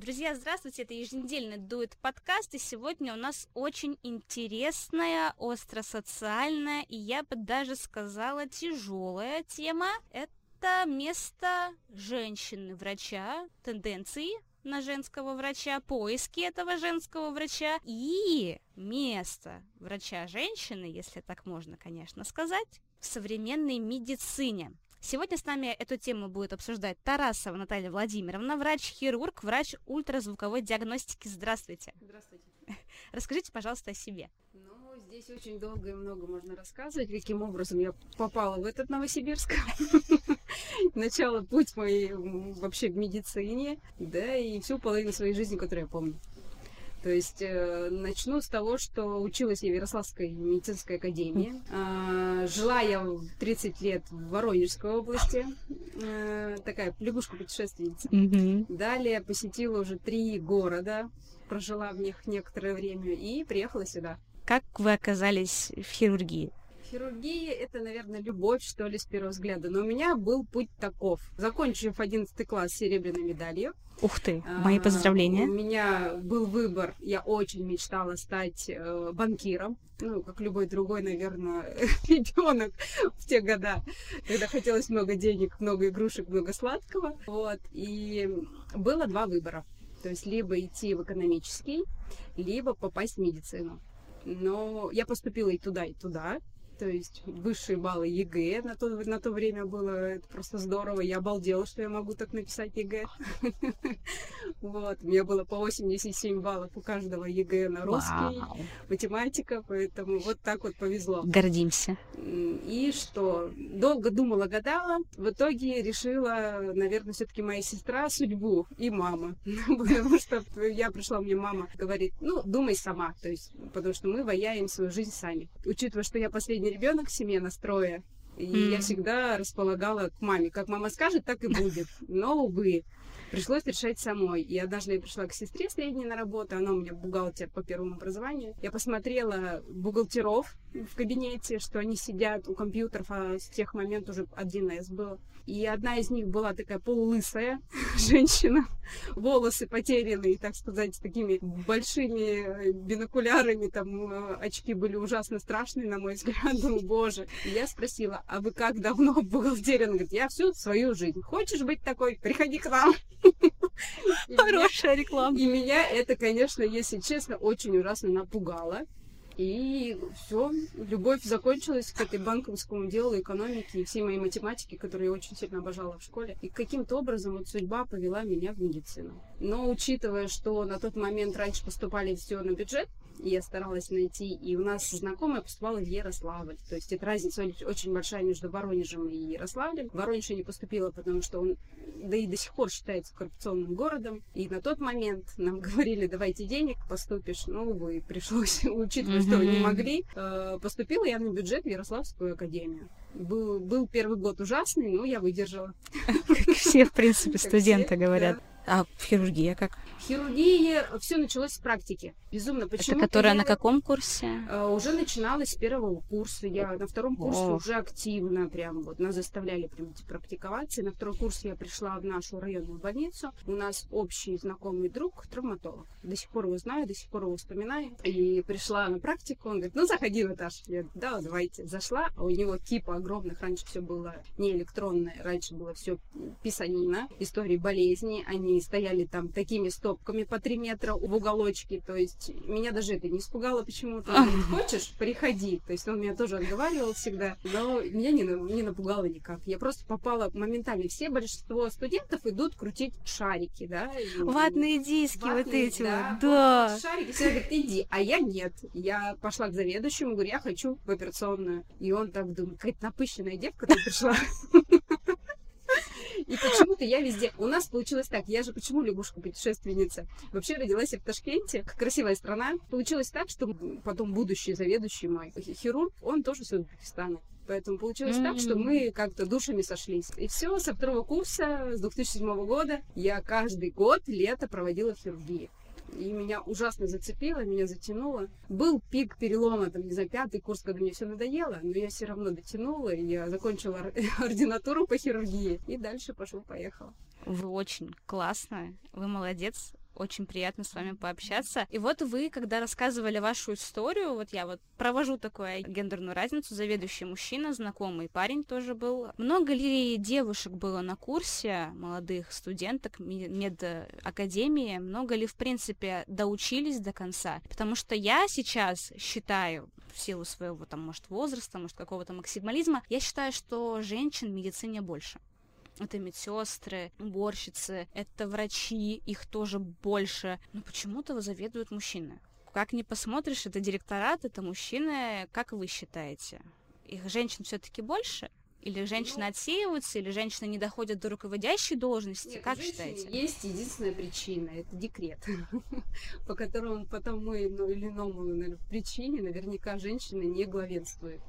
Друзья, здравствуйте, это еженедельный дует подкаст, и сегодня у нас очень интересная, остро-социальная, и я бы даже сказала тяжелая тема. Это место женщины-врача, тенденции на женского врача, поиски этого женского врача и место врача-женщины, если так можно, конечно, сказать, в современной медицине. Сегодня с нами эту тему будет обсуждать Тарасова Наталья Владимировна, врач-хирург, врач ультразвуковой диагностики. Здравствуйте. Здравствуйте. Расскажите, пожалуйста, о себе. Ну, здесь очень долго и много можно рассказывать, каким образом я попала в этот Новосибирск. Начало путь мой вообще в медицине, да, и всю половину своей жизни, которую я помню. То есть э, начну с того, что училась я в Ярославской медицинской академии. Э, жила я 30 лет в Воронежской области. Э, такая лягушка-путешественница. Мгм. Далее посетила уже три города, прожила в них некоторое время и приехала сюда. Как вы оказались в хирургии? Хирургия — это, наверное, любовь, что ли, с первого взгляда. Но у меня был путь таков. Закончив 11 класс с серебряной медалью, Ух ты, мои а, поздравления. У меня был выбор. Я очень мечтала стать э, банкиром. Ну, как любой другой, наверное, ребенок в те года, когда хотелось много денег, много игрушек, много сладкого. Вот. И было два выбора. То есть либо идти в экономический, либо попасть в медицину. Но я поступила и туда, и туда. То есть высшие баллы ЕГЭ на то, на то время было это просто здорово. Я обалдела, что я могу так написать ЕГЭ. Вот, у меня было по 87 баллов у каждого ЕГЭ на русский, математика, поэтому вот так вот повезло. Гордимся. И что? Долго думала, гадала. В итоге решила, наверное, все-таки моя сестра судьбу и мама. Потому что я пришла, мне мама говорит, ну, думай сама. То есть, потому что мы ваяем свою жизнь сами. Учитывая, что я последний ребенок в семье настроя, и я М. всегда располагала к маме. Как мама скажет, так и будет. Но, увы, пришлось решать самой. И однажды я пришла к сестре средней на работу, она у меня бухгалтер по первому образованию. Я посмотрела бухгалтеров в кабинете, что они сидят у компьютеров, а с тех моментов уже 1С было. И одна из них была такая полулысая женщина, волосы потерянные, так сказать, с такими большими э, бинокулярами, там э, очки были ужасно страшные, на мой взгляд, думаю, боже. И я спросила, а вы как давно в бухгалтерии? Она говорит, я всю свою жизнь. Хочешь быть такой? Приходи к нам. Хорошая реклама. и меня это, конечно, если честно, очень ужасно напугало. И все, любовь закончилась к этой банковскому делу, экономике и всей моей математике, которую я очень сильно обожала в школе. И каким-то образом вот судьба повела меня в медицину. Но учитывая, что на тот момент раньше поступали все на бюджет, я старалась найти, и у нас знакомая поступала в Ярославль. То есть это разница очень- большая между Воронежем и Ярославлем. В Воронеж я не поступила, потому что он, да и до сих пор считается коррупционным городом. И на тот момент нам говорили, давайте денег, поступишь. Ну, увы, пришлось, учитывая, что не могли. Э, Поступила я на бюджет в Ярославскую академию. Был, был первый год ужасный, но я выдержала. Как все, в принципе, студенты говорят. А в хирургии как? В хирургии все началось с практики. Безумно. Почему? Это которая на каком курсе? Э, Уже начиналось с первого курса. Я на втором курсе О. уже активно прям вот нас заставляли прям практиковаться. И на второй курс я пришла в нашу районную больницу. У нас общий знакомый друг, травматолог. До сих пор его знаю, до сих пор его вспоминаю. И пришла на практику, он говорит, ну заходи, Наташа. Я говорю, да, давайте. Зашла, а у него кипа огромных. Раньше все было не электронное, раньше было все писанина, истории болезней. Они стояли там такими стопками по 3 метра в уголочке. То есть меня даже это не испугало почему-то. Он говорит, хочешь, приходи. То есть он меня тоже отговаривал всегда. Но меня не, не напугало никак. Я просто попала моментально. Все большинство студентов идут крутить шарики, да. и- Ватные диски, вот Ватные, эти да, вот. Да. вот шарики. Все говорят, иди. А я нет. Я пошла к заведующему, говорю, я хочу в операционную. И он так думает, какая-то напыщенная девка тут пришла. И почему-то я везде... У нас получилось так, я же почему лягушка-путешественница? Вообще родилась я в Ташкенте, красивая страна. Получилось так, что потом будущий заведующий мой хи- хирург, он тоже с Узбекистана. Поэтому получилось так, что мы как-то душами сошлись. И все, со второго курса, с 2007 года, я каждый год лето проводила в хирургии. И меня ужасно зацепило, меня затянуло. Был пик перелома, там, не знаю, пятый курс, когда мне все надоело, но я все равно дотянула, и я закончила ор- ординатуру по хирургии, и дальше пошел-поехал. Вы очень классная, вы молодец. Очень приятно с вами пообщаться. И вот вы, когда рассказывали вашу историю, вот я вот провожу такую гендерную разницу, заведующий мужчина, знакомый парень тоже был. Много ли девушек было на курсе, молодых студенток медакадемии? Много ли, в принципе, доучились до конца? Потому что я сейчас считаю, в силу своего, там, может, возраста, может, какого-то максимализма, я считаю, что женщин в медицине больше это медсестры, уборщицы, это врачи, их тоже больше. Но почему-то заведуют мужчины. Как ни посмотришь, это директорат, это мужчины. Как вы считаете? Их женщин все-таки больше? Или женщины ну, отсеиваются, или женщины не доходят до руководящей должности? Нет, как считаете? Есть единственная причина это декрет, по которому по тому или иному причине наверняка женщина не главенствует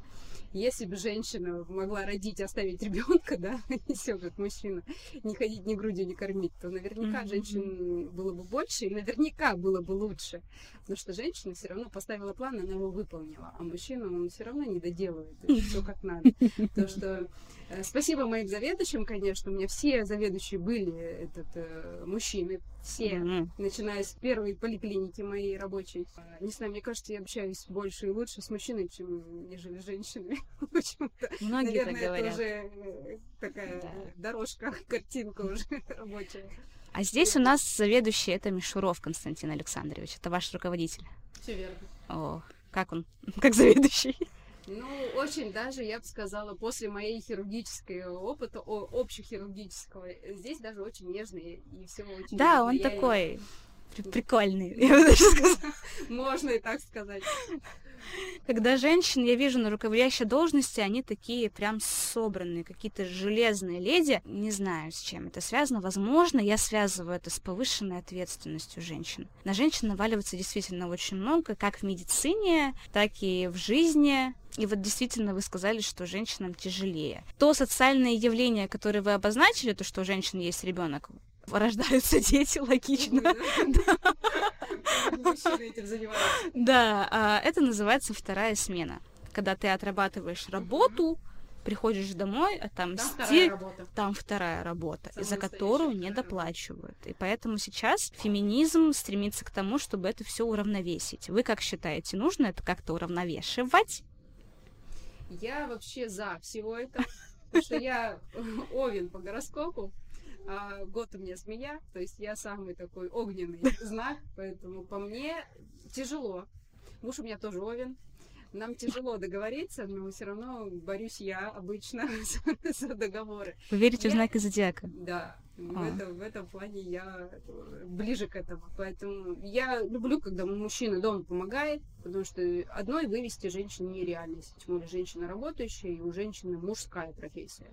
если бы женщина могла родить, оставить ребенка, да, и все как мужчина, не ходить ни грудью, не кормить, то наверняка mm-hmm. женщин было бы больше, и наверняка было бы лучше. Потому что женщина все равно поставила план, она его выполнила, а мужчина, он все равно не доделывает все как надо. То, что Э, спасибо моим заведующим, конечно. У меня все заведующие были этот, э, мужчины. Все, mm-hmm. начиная с первой поликлиники моей рабочей. Э, не знаю, мне кажется, я общаюсь больше и лучше с мужчиной, чем нежели с женщинами. Почему-то. Многие Наверное, так говорят. это уже э, такая да. дорожка, картинка уже рабочая. А здесь у нас заведующий это Мишуров Константин Александрович. Это ваш руководитель. Все верно. О, как он? Как заведующий? Ну, очень даже, я бы сказала, после моей хирургической опыта, о, общехирургического, здесь даже очень нежный и все очень Да, он такой прикольный, я бы даже сказала. Можно и так сказать. Когда женщин я вижу на руководящей должности, они такие прям собранные, какие-то железные леди. Не знаю, с чем это связано. Возможно, я связываю это с повышенной ответственностью женщин. На женщин наваливается действительно очень много, как в медицине, так и в жизни. И вот действительно вы сказали, что женщинам тяжелее. То социальное явление, которое вы обозначили, то, что у женщин есть ребенок, рождаются дети, логично. Да, а, это называется вторая смена. Когда ты отрабатываешь работу, приходишь домой, а там, там стиль, вторая там вторая работа за которую не доплачивают. И поэтому сейчас феминизм стремится к тому, чтобы это все уравновесить. Вы как считаете, нужно это как-то уравновешивать? Я вообще за всего этого, потому что я овен по гороскопу, а год у меня змея, то есть я самый такой огненный знак, поэтому по мне тяжело. Муж у меня тоже овен, нам тяжело договориться, но все равно борюсь я обычно за, договоры. Вы верите я... в знаки зодиака? Да, в, а. этом, в этом плане я ближе к этому. Поэтому я люблю, когда мужчина дома помогает, потому что одной вывести женщину нереально, тем более женщина работающая, и у женщины мужская профессия.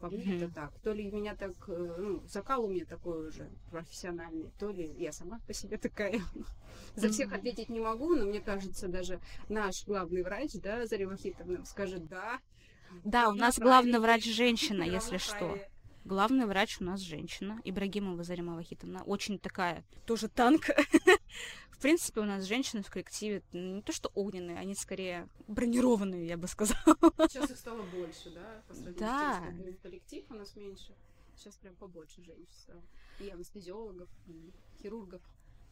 По мне mm-hmm. это так. То ли меня так, э, ну, закал у меня такой уже профессиональный, то ли я сама по себе такая. За всех ответить не могу, но мне кажется, даже наш главный врач, да, Заря Вахитовна, скажет да. Да, у нас главный врач женщина, если что. Главный врач у нас женщина, Ибрагимова Зарима Вахитовна. Очень такая, тоже танк. в принципе, у нас женщины в коллективе не то что огненные, они скорее бронированные, я бы сказала. Сейчас их стало больше, да? По да. с тем, коллектив у нас меньше. Сейчас прям побольше женщин стало. И анестезиологов, и хирургов.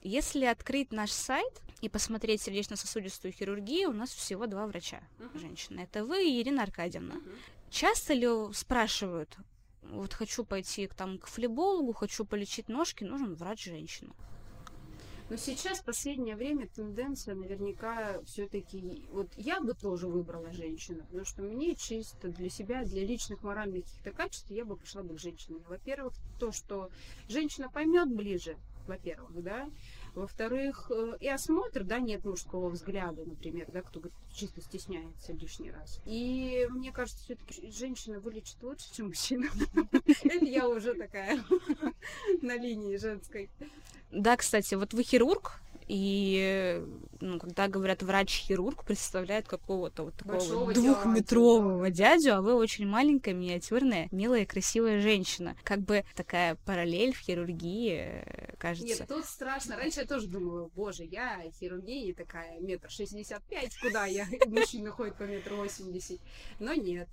Если открыть наш сайт и посмотреть сердечно-сосудистую хирургию, у нас всего два врача uh-huh. женщины. Это вы и Ирина Аркадьевна. Uh-huh. Часто ли спрашивают, вот хочу пойти там, к флебологу, хочу полечить ножки, нужен врач-женщина. Но сейчас, в последнее время, тенденция наверняка все-таки... Вот я бы тоже выбрала женщину, потому что мне чисто для себя, для личных моральных каких-то качеств, я бы пошла бы к женщине. Во-первых, то, что женщина поймет ближе, во-первых, да, во-вторых, э, и осмотр, да, нет мужского взгляда, например, да, кто чисто стесняется лишний раз. И мне кажется, все-таки женщина вылечит лучше, чем мужчина. Это я уже такая на линии женской. Да, кстати, вот вы хирург, И ну, когда говорят врач-хирург, представляет какого-то вот такого Большого двухметрового дядю, а вы очень маленькая, миниатюрная, милая, красивая женщина. Как бы такая параллель в хирургии, э, кажется. Нет, тут страшно. Раньше я тоже думала, боже, я хирургия такая, метр шестьдесят пять, куда я? Мужчина ходит по метру восемьдесят. Но нет.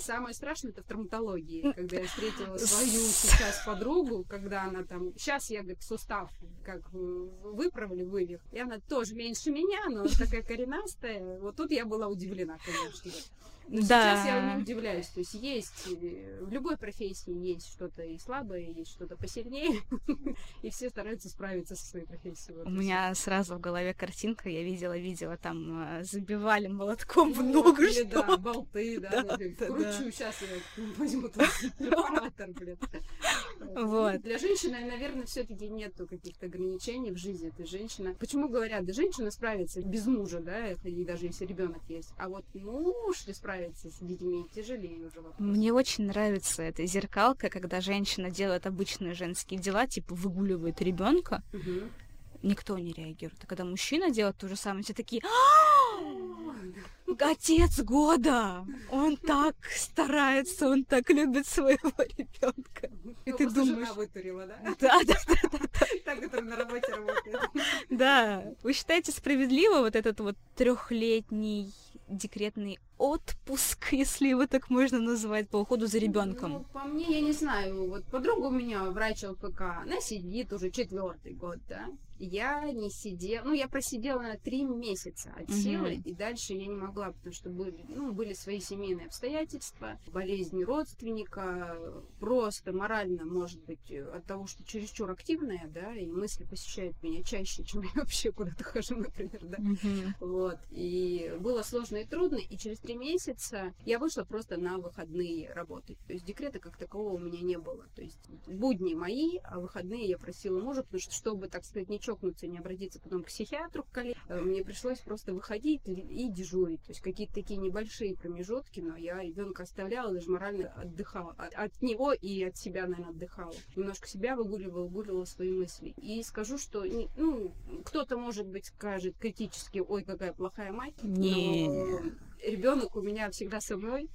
Самое страшное это в травматологии, когда я встретила свою сейчас подругу, когда она там, сейчас я, говорит, сустав как э, выправили, вывих, и она тоже меньше меня, но такая коренастая. Вот тут я была удивлена, конечно. Но Да. сейчас я не удивляюсь. То есть есть э, в любой профессии есть что-то и слабое, есть что-то посильнее, и все стараются справиться со своей профессией. У меня сразу в голове картинка, я видела видео, там э, забивали молотком в всё. ногу, да, болты, да, ну, кручу, сейчас я возьму тут перфоратор, блин. Вот. Для женщины, наверное, все-таки нету каких-то ограничений в жизни этой женщины. Почему говорят, да женщина справится без мужа, да, это и даже если ребенок есть. А вот муж ли справится с детьми, тяжелее уже вопрос. Мне очень нравится эта зеркалка, когда женщина делает обычные женские дела, типа выгуливает ребенка, Мгм. никто не реагирует. А когда мужчина делает то же самое, все такие «А, Отец года! Он так старается, он так любит своего ребенка. И ты думаешь... жена вытурила, да? Да, да, Та, которая на работе работает. да. Вы считаете справедливо вот этот вот трехлетний декретный отпуск, если его так можно назвать, по уходу за ребенком? Ну, по мне, я не знаю. Вот подруга у меня, врач ЛПК, она сидит уже четвертый год, да. Я не сидела, ну, я просидела на три месяца от силы, и дальше я не могла, потому что были, ну, были свои семейные обстоятельства, болезни родственника, просто морально, может быть, от того, что чересчур активная, да, и мысли посещают меня чаще, чем я вообще куда-то хожу, например, да. Мгм. Вот. И было сложно и трудно. И через три месяца я вышла просто на выходные работать. То есть декрета как такового у меня не было. То есть будни мои, а выходные я просила мужа, потому что, чтобы, так сказать, не чокнуться, не обратиться потом к психиатру, к коллеге, э, мне пришлось просто выходить и дежурить. То есть какие-то такие небольшие промежутки, но я ребенка оставляла, даже морально отдыхала. От, от него и от себя, наверное, отдыхала. Немножко себя выгуливала, выгуливала свои мысли. И скажу, что, ну, кто-то, может быть, скажет критически, ой, какая плохая мать. Не. Но ребенок у меня всегда со мной.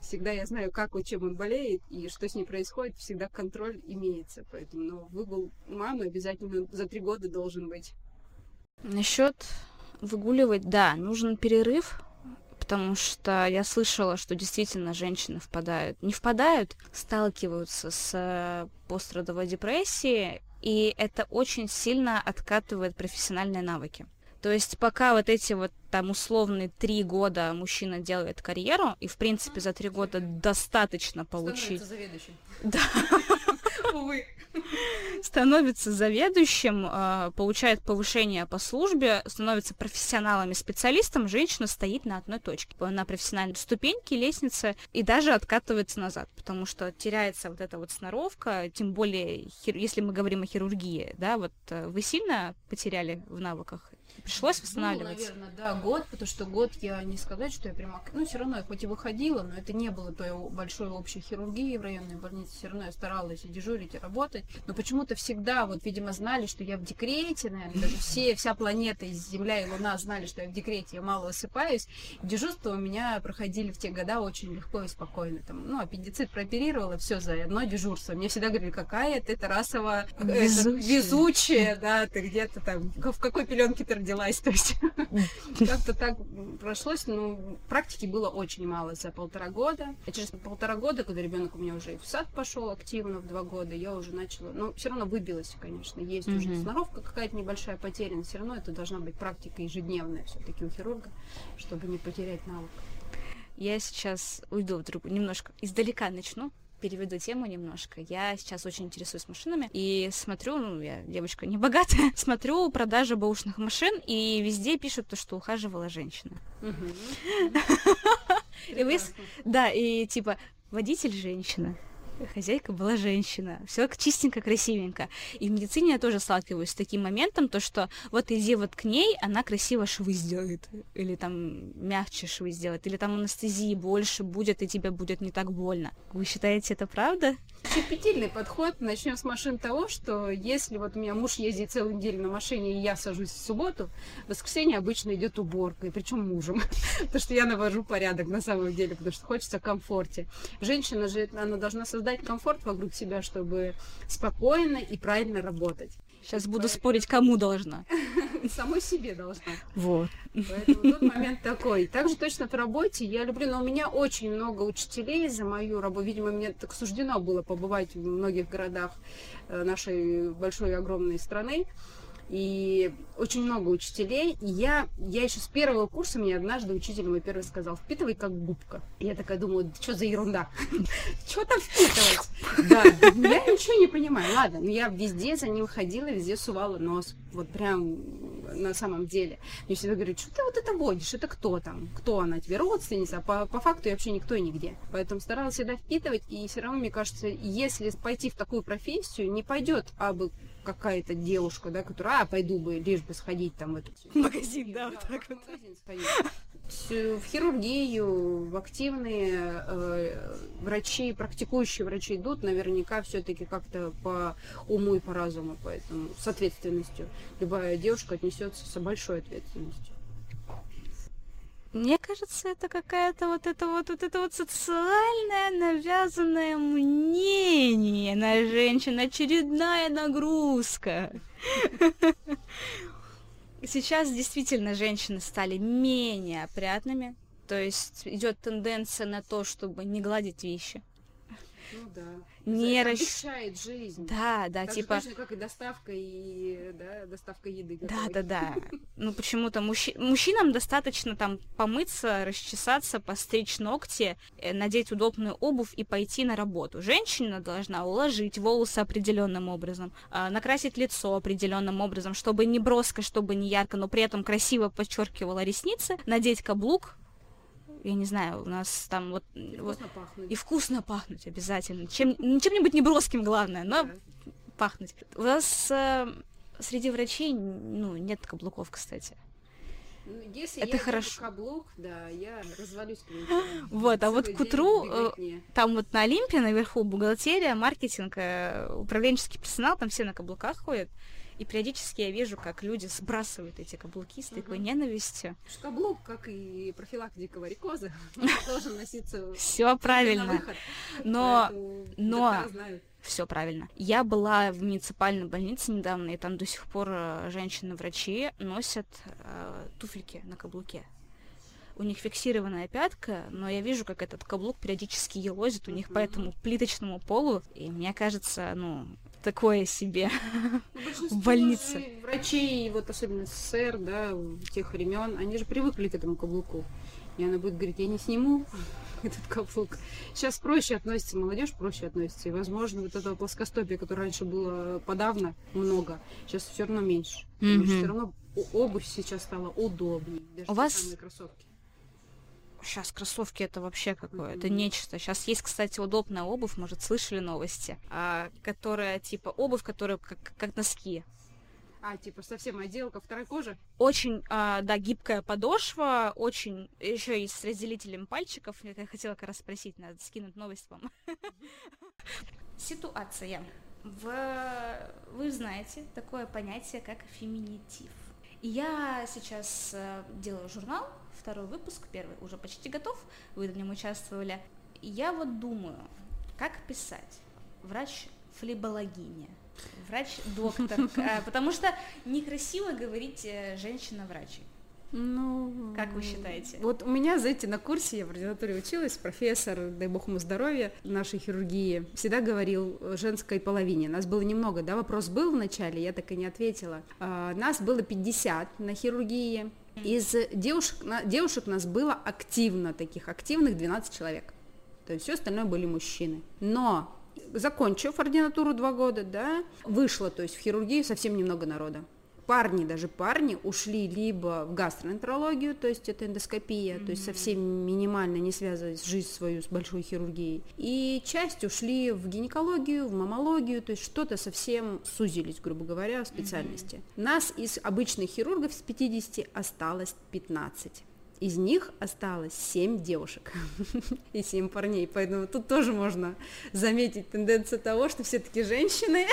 Всегда я знаю, как и чем он болеет, и что с ним происходит, всегда контроль имеется. Поэтому ну, выгул мамы обязательно за три года должен быть. Насчет выгуливать, да, нужен перерыв, потому что я слышала, что действительно женщины впадают, не впадают, сталкиваются с э, пострадовой депрессией, и это очень сильно откатывает профессиональные навыки. То есть пока вот эти вот там условные три года мужчина делает карьеру, и в принципе за три года достаточно получить заведующим. Да. Увы. становится заведующим, э, получает повышение по службе, становится профессионалом и специалистом, женщина стоит на одной точке, на профессиональной ступеньке, лестнице, и даже откатывается назад, потому что теряется вот эта вот сноровка, тем более, если мы говорим о хирургии, да, вот э, вы сильно потеряли в навыках? Пришлось восстанавливаться? Ну, наверное, да, год, потому что год я не сказать, что я прямо... Ну, все равно я хоть и выходила, но это не было той большой общей хирургии в районной больнице. Все равно я старалась и дежурить, и работать. Но почему-то всегда, вот, видимо, знали, что я в декрете, наверное, даже все, вся планета, и Земля, и Луна знали, что я в декрете, я мало высыпаюсь. Дежурства у меня проходили в те года очень легко и спокойно. Там, ну, аппендицит прооперировала, все за одно дежурство. Мне всегда говорили, какая ты Тарасова э, это, Везучая. везучая, да, ты где-то там, в какой пеленке ты родилась, то есть как-то так прошлось, но практики было очень мало за полтора года. А через полтора года, когда ребенок у меня уже и в сад пошел активно в два года, я уже начала, ну, все равно выбилась, конечно, есть уже сноровка какая-то небольшая потеря, но все равно это должна быть практика ежедневная все-таки у хирурга, чтобы не потерять навык. Я сейчас уйду в другую, немножко издалека начну, переведу тему немножко. Я сейчас очень интересуюсь машинами и смотрю, ну, я девочка не богатая, смотрю продажи бэушных машин, и везде пишут то, что ухаживала женщина. И вы Да, и типа водитель женщина, хозяйка была женщина, все чистенько, красивенько. И в медицине я тоже сталкиваюсь с таким моментом, то что вот иди вот к ней, она красиво швы сделает, или там мягче швы сделает, или там анестезии больше будет, и тебе будет не так больно. Вы считаете это правда? Щепетильный подход. Начнем с машин того, что если вот у меня муж ездит целую неделю на машине, и я сажусь в субботу, в воскресенье обычно идет уборка, и причем мужем. потому что я навожу порядок на самом деле, потому что хочется комфорте. Женщина же, она должна создать комфорт вокруг себя, чтобы спокойно и правильно работать. Сейчас буду спорить, кому должна. Самой себе должна. Вот. Поэтому тут момент такой. Также точно в работе я люблю, но у меня очень много учителей за мою работу. Видимо, мне так суждено было побывать в многих городах э, нашей большой и огромной страны и очень много учителей. И я, я еще с первого курса мне однажды учитель мой первый сказал, впитывай как губка. И я такая думаю, что за ерунда? Что там впитывать? Да, я ничего не понимаю. Ладно, но я везде за ним ходила, везде сувала нос. Вот прям на самом деле. Мне всегда говорят, что ты вот это водишь, это кто там? Кто она тебе? Родственница? По, по факту я вообще никто и нигде. Поэтому старалась всегда впитывать, и все равно, мне кажется, если пойти в такую профессию, не пойдет абы какая-то девушка, да, которая, а, пойду бы, лишь бы сходить там в этот магазин, да, вот так вот. В хирургию, в активные э, врачи, практикующие врачи идут наверняка все-таки как-то по уму и по разуму, поэтому с ответственностью. Любая девушка отнесется с большой ответственностью. Мне кажется, это какая-то вот это вот, вот это вот социальное навязанное мнение на женщин, очередная нагрузка. Сейчас действительно женщины стали менее опрятными, то есть идет тенденция на то, чтобы не гладить вещи. Ну да не расщает жизнь. Да, да, так типа. Же точно, как и доставка и да, доставка еды. Да, да, да. Ну почему-то мужчи... мужчинам достаточно там помыться, расчесаться, постричь ногти, э, надеть удобную обувь и пойти на работу. Женщина должна уложить волосы определенным образом, а, накрасить лицо определенным образом, чтобы не броско, чтобы не ярко, но при этом красиво подчеркивала ресницы, надеть каблук, я не знаю, у нас там вот... И вот, вкусно пахнуть. И вкусно пахнуть обязательно. Чем, чем-нибудь неброским, главное, но да. пахнуть. У нас э, среди врачей, ну, нет каблуков, кстати. Ну, если это я хорошо. каблук, да, я развалюсь Вот, а вот к утру э, там вот на Олимпе наверху бухгалтерия, маркетинг, э, управленческий персонал, там все на каблуках ходят. И периодически я вижу, как люди сбрасывают эти каблуки с такой угу. ненавистью. Каблук, как и профилактика варикоза, должен носиться. Все правильно. Но, но все правильно. Я была в муниципальной больнице недавно, и там до сих пор э, женщины-врачи носят э, туфельки на каблуке. У них фиксированная пятка, но я вижу, как этот каблук периодически елозит у них по этому плиточному полу, и мне кажется, ну, такое себе в больнице. Врачей, вот особенно СССР, да, тех времен, они же привыкли к этому каблуку. И она будет говорить, я не сниму этот каблук. Сейчас проще относится, молодежь проще относится. И, возможно, вот этого плоскостопия, которое раньше было подавно много, сейчас все равно меньше. Mm-hmm. Потому что все равно обувь сейчас стала удобнее. Даже У вас кроссовки Сейчас кроссовки это вообще какое-то mm-hmm. нечто. Сейчас есть, кстати, удобная обувь, может, слышали новости, а, которая типа обувь, которая как, как носки. А, типа совсем отделка второй кожи? Очень, а, да, гибкая подошва, очень, еще и с разделителем пальчиков. Я хотела как раз спросить, надо скинуть новость вам. Ситуация. В... Вы знаете такое понятие, как феминитив. Я сейчас э, делаю журнал, второй выпуск, первый уже почти готов, вы в нем участвовали. Я вот думаю, как писать врач-флебологиня, врач-доктор, а, потому что некрасиво говорить э, женщина-врач. Ну, как вы считаете? Вот у меня, знаете, на курсе я в ординатуре училась, профессор, дай бог ему здоровья, нашей хирургии, всегда говорил женской половине. Нас было немного, да, вопрос был в начале, я так и не ответила. А, нас было 50 на хирургии, из девушек, девушек нас было активно, таких активных 12 человек. То есть все остальное были мужчины. Но закончив ординатуру два года, да, вышло, то есть в хирургию совсем немного народа парни, даже парни, ушли либо в гастроэнтерологию, то есть это эндоскопия, mm-hmm. то есть совсем минимально не связывать жизнь свою с большой хирургией. И часть ушли в гинекологию, в мамологию, то есть что-то совсем сузились, грубо говоря, в специальности. Mm-hmm. Нас из обычных хирургов с 50 осталось 15. Из них осталось 7 девушек и 7 парней, поэтому тут тоже можно заметить тенденцию того, что все-таки женщины,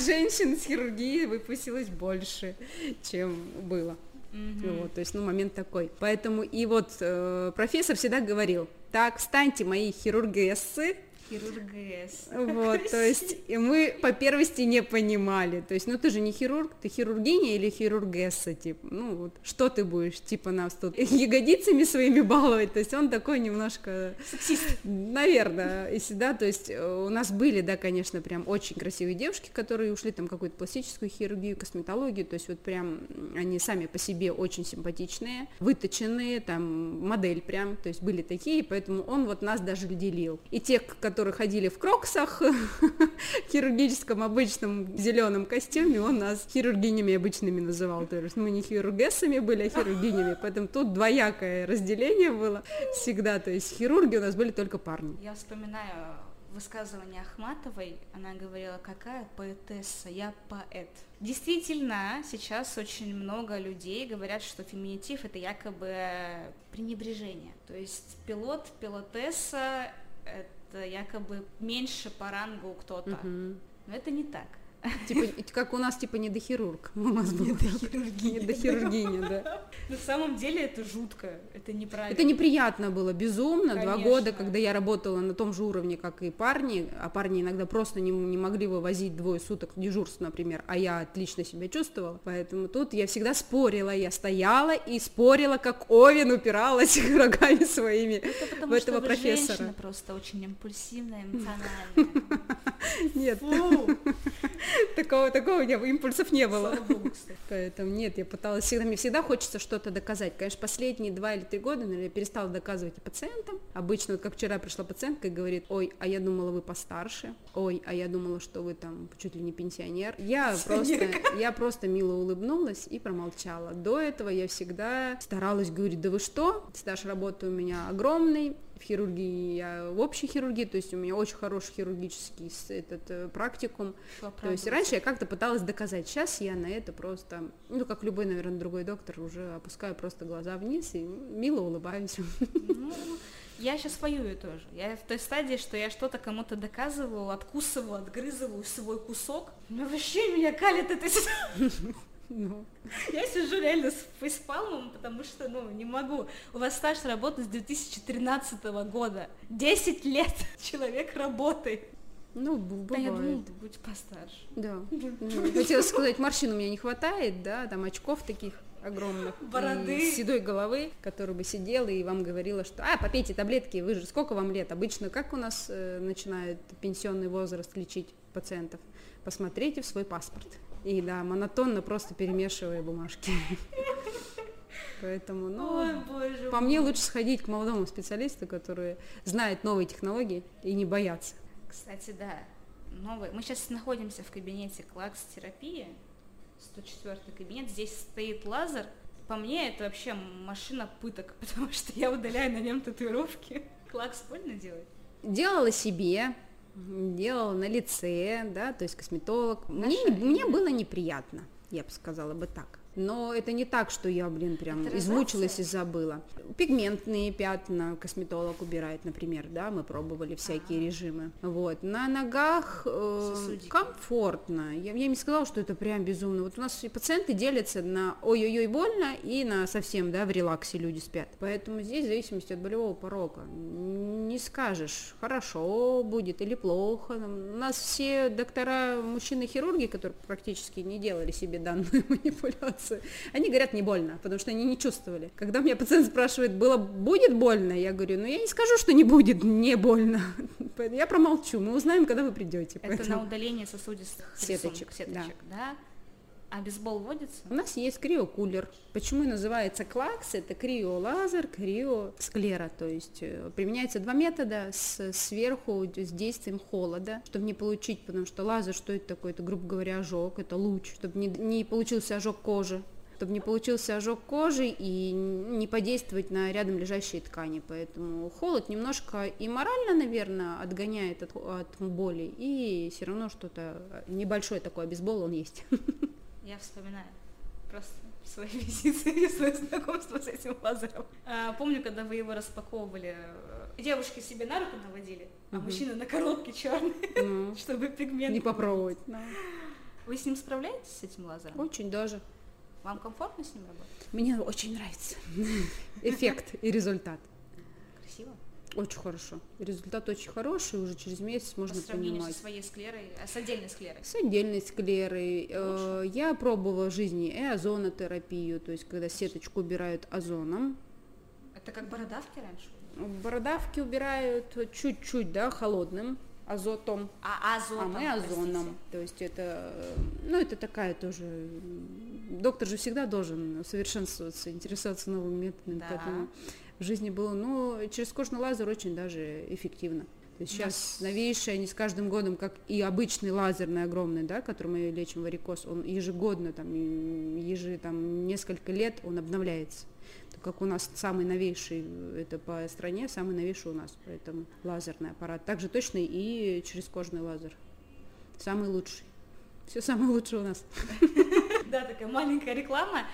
женщин с хирургии выпустилось больше, чем было. Mm-hmm. Вот, то есть, ну, момент такой. Поэтому и вот э, профессор всегда говорил, так, встаньте, мои хирургессы, Хирургес. Вот, то есть и мы по первости не понимали. То есть, ну ты же не хирург, ты хирургиня или хирургесса, типа, ну вот, что ты будешь, типа, нас тут ягодицами своими баловать? То есть он такой немножко... Сексист. Наверное, и всегда, то есть э, у нас были, да, конечно, прям очень красивые девушки, которые ушли там какую-то пластическую хирургию, косметологию, то есть вот прям они сами по себе очень симпатичные, выточенные, там, модель прям, то есть были такие, поэтому он вот нас даже делил. И тех, которые которые ходили в кроксах, хирургическом обычном зеленом костюме, он нас хирургинями обычными называл. То есть мы не хирургессами были, а хирургинями. Поэтому тут двоякое разделение было всегда. То есть хирурги у нас были только парни. Я вспоминаю высказывание Ахматовой, она говорила, какая поэтесса, я поэт. Действительно, сейчас очень много людей говорят, что феминитив это якобы пренебрежение. То есть пилот, пилотесса это якобы меньше по рангу кто-то. Угу. Но это не так. Типа, как у нас, типа, не до хирург. У нас был до хирургиня, да. На самом деле это жутко, это неправильно. Это неприятно было, безумно. Два года, когда я работала на том же уровне, как и парни, а парни иногда просто не, не могли вывозить двое суток дежурств, например, а я отлично себя чувствовала. Поэтому тут я всегда спорила, я стояла и спорила, как Овен упиралась рогами своими это в этого что профессора. Женщина просто очень импульсивная, эмоциональная. Нет. такого, такого у меня импульсов не было. Поэтому нет, я пыталась всегда, мне всегда хочется что-то доказать. Конечно, последние два или три года, наверное, я перестала доказывать и пациентам. Обычно, вот как вчера пришла пациентка и говорит, ой, а я думала, вы постарше, ой, а я думала, что вы там чуть ли не пенсионер. Я просто, я просто мило улыбнулась и промолчала. До этого я всегда старалась говорить, да вы что, стаж работы у меня огромный, в хирургии, я в общей хирургии, то есть у меня очень хороший хирургический этот э, практикум. То есть раньше я как-то пыталась доказать, сейчас я на это просто, ну как любой, наверное, другой доктор, уже опускаю просто глаза вниз и мило улыбаюсь. Ну, я сейчас воюю тоже. Я в той стадии, что я что-то кому-то доказываю, откусываю, отгрызываю свой кусок. Ну вообще меня калит это ну. Я сижу реально с фейспалмом, потому что, ну, не могу. У вас стаж работы с 2013 года. 10 лет человек работает. Ну, бывает. Да, я думаю, ты будь постарше. Да. Ну, хотела сказать, морщин у меня не хватает, да, там очков таких огромных. Бороды. седой головы, которая бы сидела и вам говорила, что, а, попейте таблетки, вы же, сколько вам лет? Обычно как у нас э, начинают пенсионный возраст лечить пациентов? Посмотрите в свой паспорт. И да, монотонно просто перемешивая бумажки. Поэтому, ну, Ой, боже по мне лучше сходить к молодому специалисту, который знает новые технологии и не бояться. Кстати, да, новые. Мы сейчас находимся в кабинете клакс-терапии, 104 кабинет. Здесь стоит лазер. По мне, это вообще машина пыток, потому что я удаляю на нем татуировки. Клакс больно делать? Делала себе, делала на лице, да, то есть косметолог. Мне, мне было неприятно, я бы сказала бы так. Но это не так, что я, блин, прям измучилась и забыла. Пигментные пятна косметолог убирает, например, да, мы пробовали всякие А-а-а. режимы. Вот. На ногах э, комфортно. Я, я не сказала, что это прям безумно. Вот у нас пациенты делятся на ой-ой-ой больно и на совсем, да, в релаксе люди спят. Поэтому здесь в зависимости от болевого порога не скажешь, хорошо будет или плохо. У нас все доктора, мужчины-хирурги, которые практически не делали себе данную манипуляцию, операцию. Они говорят, не больно, потому что они не чувствовали. Когда меня пациент спрашивает, было, будет больно, я говорю, ну я не скажу, что не будет, не больно. Я промолчу, мы узнаем, когда вы придете. Это поэтому... на удаление сосудистых сеточек, сеточек да. да? А бейсбол вводится? У нас есть криокулер. Почему называется клакс? Это криолазер, криосклера. То есть э, применяется два метода с, сверху с действием холода, чтобы не получить, потому что лазер, что это такое? Это, грубо говоря, ожог, это луч, чтобы не, не получился ожог кожи чтобы не получился ожог кожи и не подействовать на рядом лежащие ткани. Поэтому холод немножко и морально, наверное, отгоняет от, от боли, и все равно что-то небольшой такой обезбол он есть. Я вспоминаю. просто свои визиты, свое знакомство с этим лазером. А, помню, когда вы его распаковывали, э, девушки себе на руку наводили, а Мгм. мужчина на коробке черный, Ну, чтобы пигмент. Не попробовать. Вы с ним справляетесь, с этим лазером? Очень даже. Вам комфортно с ним работать? Мне очень нравится эффект и результат. Красиво? Очень хорошо. Результат очень хороший, уже через месяц По можно сравнению понимать. со своей склерой, а с отдельной склерой. С отдельной склерой. Э, Я пробовала в жизни и озонотерапию, то есть когда сеточку убирают озоном. Это как бородавки раньше? Бородавки убирают чуть-чуть, да, холодным азотом, А азотом, а мы озоном. То есть это, э, ну, это такая тоже... Доктор же всегда должен совершенствоваться, интересоваться новыми методами. Да. Поэтому в жизни было, ну, через кожный лазер очень даже эффективно. То есть У сейчас нас- новейшие, они с каждым годом, как и обычный лазерный огромный, да, которым мы лечим варикоз, он ежегодно, там, ежи, там, несколько лет он обновляется. Так как у нас самый новейший, э, это по стране, самый новейший у нас, поэтому лазерный аппарат. Также точно и через кожный лазер. Самый лучший. Все самое лучшее у нас. Да, такая маленькая реклама.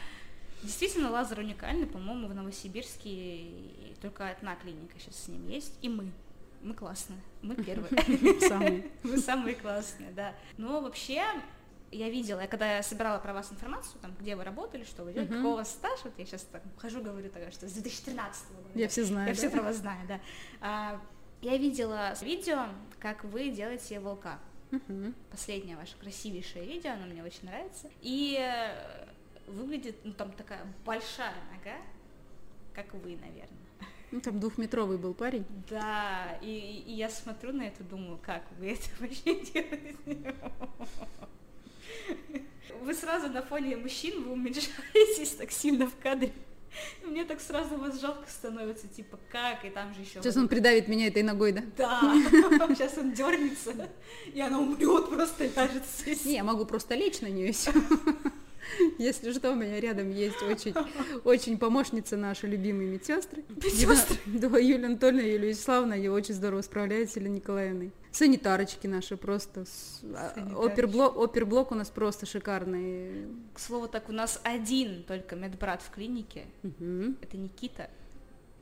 Действительно, лазер уникальный, по-моему, в Новосибирске только одна клиника сейчас с ним есть, и мы. Мы классные, мы первые. Самый. Вы самые классные, да. Но вообще, я видела, я когда собирала про вас информацию, там, где вы работали, что вы делали, Мгм. какого у вас стаж, вот я сейчас так хожу, говорю, так, что с 2013 года. Я все знаю. Я да? все про вас знаю, да. А, я видела видео, как вы делаете волка. Последнее ваше красивейшее видео, оно мне очень нравится. И э, выглядит, ну, там такая большая нога, как вы, наверное. Ну, там двухметровый был парень. Да, и, и я смотрю на это, думаю, как вы это вообще делаете? Вы сразу на фоне мужчин, вы уменьшаетесь так сильно в кадре. И Мне так сразу вас жалко становится, типа, как, и там же еще... Сейчас он придавит меня этой ногой, да? Да, сейчас он дернется, и она умрет, просто ляжет здесь. Не, я могу просто лечь на нее все. Если что, у меня рядом есть очень, очень помощница наши любимые медсестры. Медсестры? Да, Юлия Анатольевна, Юлия Вячеславовна, я очень здорово справляюсь, с Еленой Николаевной. Санитарочки наши просто. а, Санитарочки. Оперблок, оперблок у нас просто шикарный. К слову, так у нас один только медбрат в клинике, Мгм. это Никита.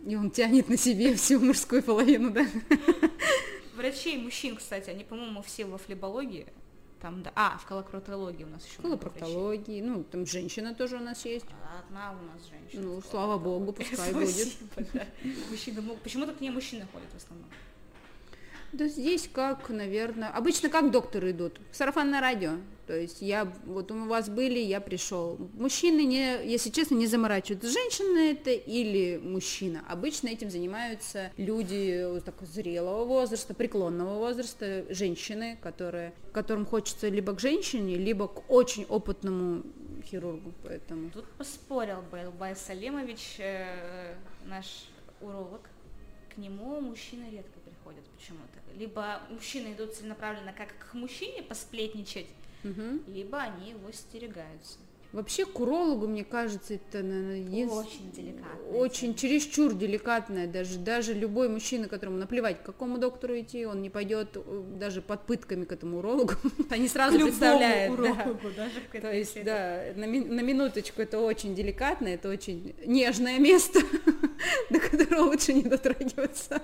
И он тянет на себе всю мужскую половину, да? Врачей мужчин, кстати, они, по-моему, все во флебологии. Там, да. А, в колопроктологии у нас еще. много врачей. Колопроктологии, ну, там женщина тоже у нас есть. А Одна у нас женщина. Ну, в слава богу, пускай будет. Мужчины могут- Почему-то к ней мужчины ходят в основном. Да здесь как, наверное, обычно как докторы идут, сарафанное радио. То есть я, вот у вас были, я пришел. Мужчины, не, если честно, не заморачиваются, женщина это или мужчина. Обычно этим занимаются люди такого зрелого возраста, преклонного возраста, женщины, которые, которым хочется либо к женщине, либо к очень опытному хирургу. Поэтому Тут поспорил Байлбай Салимович, э, наш уролог. К нему мужчины редко приходят почему-то. Либо мужчины идут целенаправленно как к мужчине посплетничать, Мгм. либо они его стерегаются. вообще к урологу, мне кажется, это наверное, ез- Очень деликатно. Очень чересчур деликатная, даже, даже любой мужчина, которому наплевать, к какому доктору идти, он не пойдет э, даже под пытками к этому урологу. Они сразу представляют. да. даже к То есть, да, на, на минуточку это очень деликатно, это очень нежное место, до которого лучше не дотрагиваться.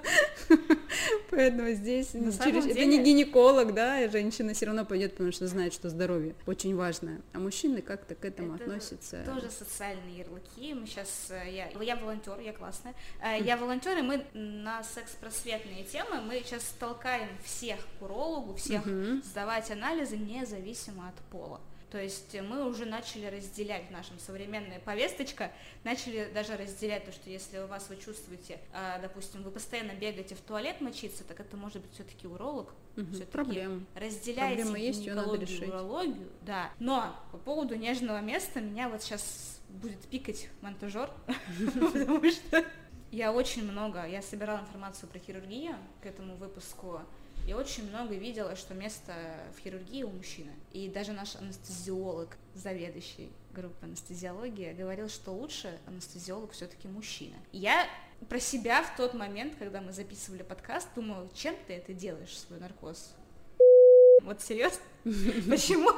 Поэтому здесь ну, через- это деле- не гинеколог, да, и женщина все равно пойдет, потому что знает, что здоровье очень важное. А мужчины как-то к этому Это относятся. Тоже социальные ярлыки. Мы сейчас, я, я волонтер, я классная. Э, Я волонтер, и мы на секс-просветные темы, мы сейчас толкаем всех к урологу, всех сдавать анализы независимо от пола. То есть мы уже начали разделять в нашем современная повесточка, начали даже разделять то, что если у вас вы чувствуете, а, допустим, вы постоянно бегаете в туалет мочиться, так это может быть все-таки уролог. Мгм. всё-таки Проблема. разделяйте Проблема есть, надо решить. урологию, да. Но по поводу нежного места меня вот сейчас будет пикать монтажер, потому что я очень много, я собирала информацию про хирургию к этому выпуску, и очень много видела, что место в хирургии у мужчины. И даже наш анестезиолог, заведующий группы анестезиологии, говорил, что лучше анестезиолог все-таки мужчина. Я про себя в тот момент, когда мы записывали подкаст, думала, чем ты это делаешь, свой наркоз? Вот серьезно? Почему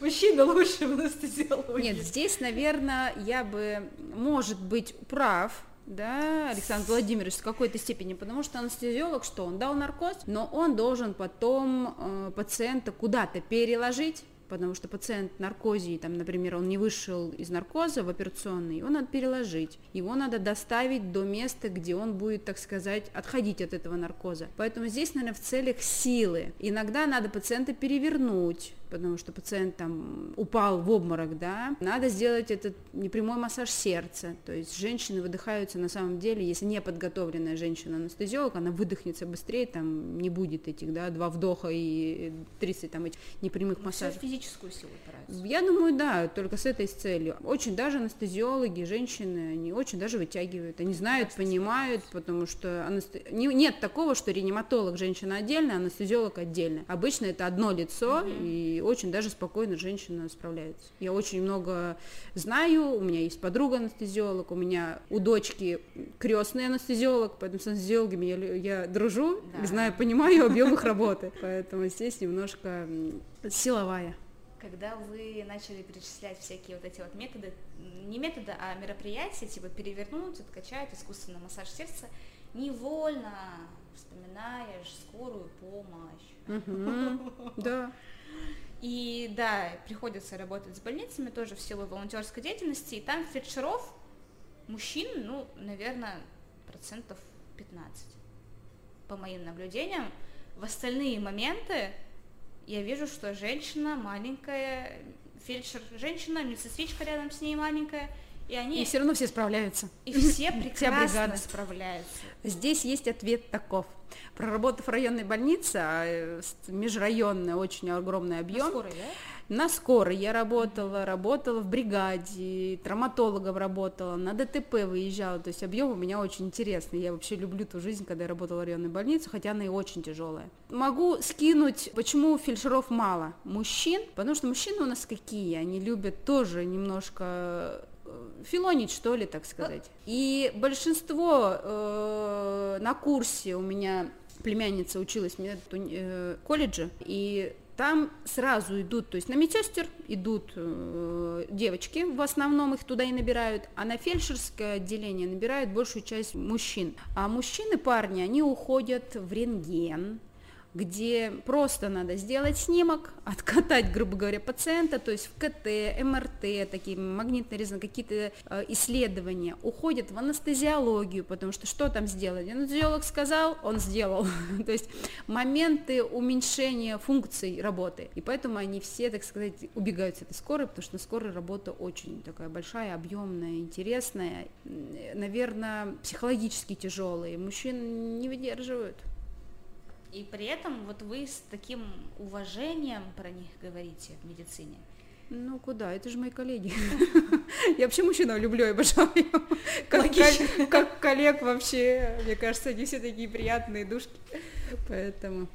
мужчина лучше в анестезиологии? Нет, здесь, наверное, я бы, может быть, прав, да, Александр Владимирович, в какой-то степени, потому что анестезиолог, что он дал наркоз, но он должен потом э, пациента куда-то переложить, потому что пациент в наркозе, там, например, он не вышел из наркоза в операционный, его надо переложить, его надо доставить до места, где он будет, так сказать, отходить от этого наркоза. Поэтому здесь, наверное, в целях силы. Иногда надо пациента перевернуть, потому что пациент там упал в обморок, да, надо сделать этот непрямой массаж сердца, то есть женщины выдыхаются на самом деле, если не подготовленная женщина-анестезиолог, она выдохнется быстрее, там не будет этих, да, два вдоха и 30 там этих непрямых Ну, массажей. всё физическую силу упирается. Я думаю, да, только с этой целью. Очень даже анестезиологи, женщины, они очень даже вытягивают. Они знают, понимают, потому что анесте- не- нет такого, что реаниматолог женщина отдельно, анестезиолог отдельно. Обычно это одно лицо, и очень даже спокойно женщина справляется. Я очень много знаю, у меня есть подруга анестезиолог, у меня у дочки крестный анестезиолог, поэтому с анестезиологами я, я дружу, Да. знаю, понимаю объем их работы. Поэтому здесь немножко силовая. Когда вы начали перечислять всякие вот эти вот методы, не методы, а мероприятия, типа перевернуть, откачать, искусственный массаж сердца, невольно вспоминаешь скорую помощь. Да. И да, приходится работать с больницами тоже в силу волонтерской деятельности, и там фельдшеров, мужчин, ну, наверное, процентов 15, по моим наблюдениям. В остальные моменты я вижу, что женщина маленькая, фельдшер женщина, медсестричка рядом с ней маленькая, и они И все равно все справляются. и все прекрасно справляются. Здесь есть ответ таков. Проработав районной больнице, а, э, межрайонная, очень огромный На объем, скорой, да? на скорой я работала, работала в бригаде, травматологом работала, на ДТП выезжала, то есть объем у меня очень интересный. Я вообще люблю ту жизнь, когда я работала в районной больнице, хотя она и очень тяжелая. Могу скинуть, почему фельдшеров мало мужчин, потому что мужчины у нас какие, они любят тоже немножко филонить, что ли, так сказать. И большинство э, на курсе у меня племянница училась в э, колледже, и там сразу идут, то есть на медсестер идут э, девочки, в основном их туда и набирают, а на фельдшерское отделение набирают большую часть мужчин. А мужчины, парни, они уходят в рентген, где просто надо сделать снимок, откатать, грубо говоря, пациента, то есть в КТ, МРТ, такие магнитные резонансы, какие-то э, исследования, уходят в анестезиологию, потому что что там сделать? Анестезиолог сказал, он сделал. то есть моменты уменьшения функций работы. И поэтому они все, так сказать, убегают с этой скорой, потому что на скорой работа очень такая большая, объемная, интересная, наверное, психологически тяжелая. Мужчин не выдерживают. И при этом вот вы с таким уважением про них говорите в медицине. Ну куда? Это же мои коллеги. Я вообще мужчину люблю и обожаю. Как, как коллег вообще. Мне кажется, они все такие приятные душки. Поэтому.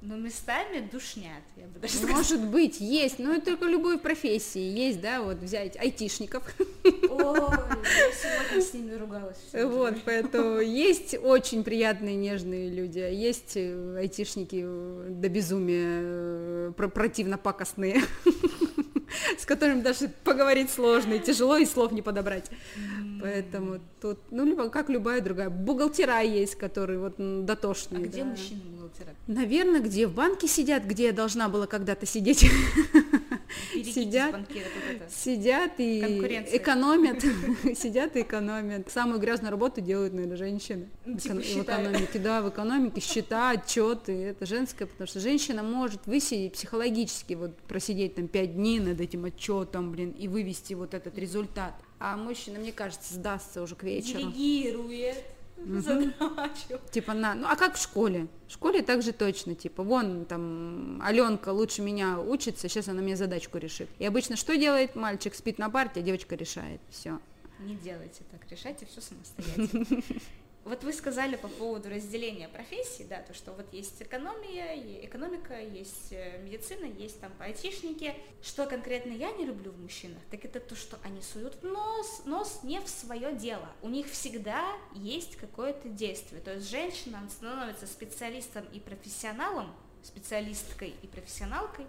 Но местами душнят, я бы даже сказала. Может быть, есть, но это только любой профессии есть, да, вот взять айтишников. Ой, я сегодня с ними ругалась. Вот, это поэтому есть очень приятные, нежные люди, а есть э, айтишники э, до безумия э, про- противно-пакостные, с которыми даже поговорить сложно, и тяжело, и слов не подобрать. Поэтому тут, ну, как любая другая. Бухгалтера есть, которые вот м, А дотошные. где мужчины бухгалтера? Наверное, где? В банке сидят, где я должна была когда-то сидеть. Сидят. Сидят и экономят. Сидят и экономят. Самую грязную работу делают, наверное, женщины. Ну, типа В экономике, да, в экономике счета, отчеты, это женское, потому что женщина может высидеть психологически, вот просидеть там пять дней над этим отчетом, блин, и вывести вот этот результат. А мужчина, мне кажется, сдастся уже к вечеру. Делегирует задачу. Типа на, ну а как в школе? В школе также точно, типа, вон там Аленка лучше меня учится, сейчас она мне задачку решит. И обычно что делает мальчик? Спит на парте, а девочка решает. Все. Не делайте так, решайте все самостоятельно. Вот вы сказали по поводу разделения профессий, да, то, что вот есть экономия, экономика, есть э, медицина, есть там айтишники. Что конкретно я не люблю в мужчинах, так это то, что они суют нос, нос не в свое дело. У них всегда есть какое-то действие. То есть женщина становится специалистом и профессионалом специалисткой и профессионалкой,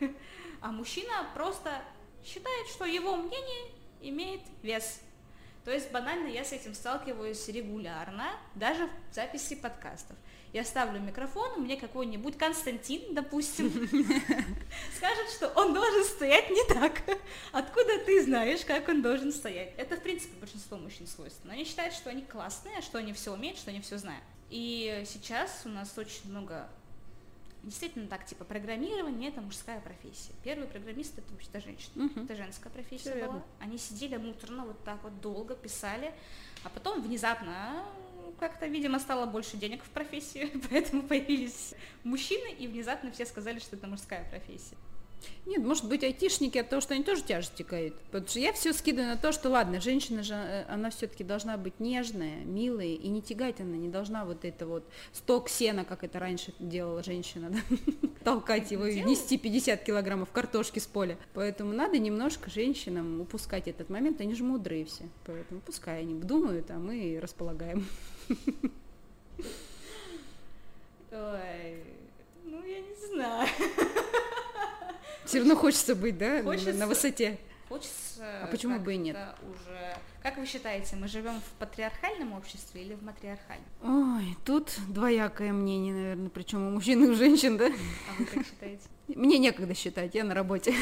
а мужчина просто считает, что его мнение имеет вес. То есть банально я с этим сталкиваюсь регулярно, даже в записи подкастов. Я ставлю микрофон, мне какой-нибудь Константин, допустим, скажет, что он должен стоять не так. Откуда ты знаешь, как он должен стоять? Это, в принципе, большинство мужчин свойственно. Они считают, что они классные, что они все умеют, что они все знают. И сейчас у нас очень много действительно так, типа, программирование это мужская профессия. Первый программист это вообще-то женщина, угу. это женская профессия Все была. Верно. Они сидели муторно вот так вот долго писали, а потом внезапно как-то, видимо, стало больше денег в профессии, поэтому появились мужчины, и внезапно все сказали, что это мужская профессия. Нет, может быть, айтишники от того, что они тоже тяжесть тягают. Потому что я все скидываю на то, что ладно, женщина же, э, она все-таки должна быть нежная, милая, и не тягать она не должна вот это вот сток сена, как это раньше делала женщина, да? толкать его и нести 50 килограммов картошки с поля. Поэтому надо немножко женщинам упускать этот момент, они же мудрые все. Поэтому пускай они думают, а мы располагаем. Ой, ну я не знаю. Все равно хочется быть, да, хочется, на высоте. Хочется. А почему бы и нет? Уже. Как вы считаете, мы живем в патриархальном обществе или в матриархальном? Ой, тут двоякое мнение, наверное, причем у мужчин и у женщин, да? А вы как считаете? Мне некогда считать, я на работе.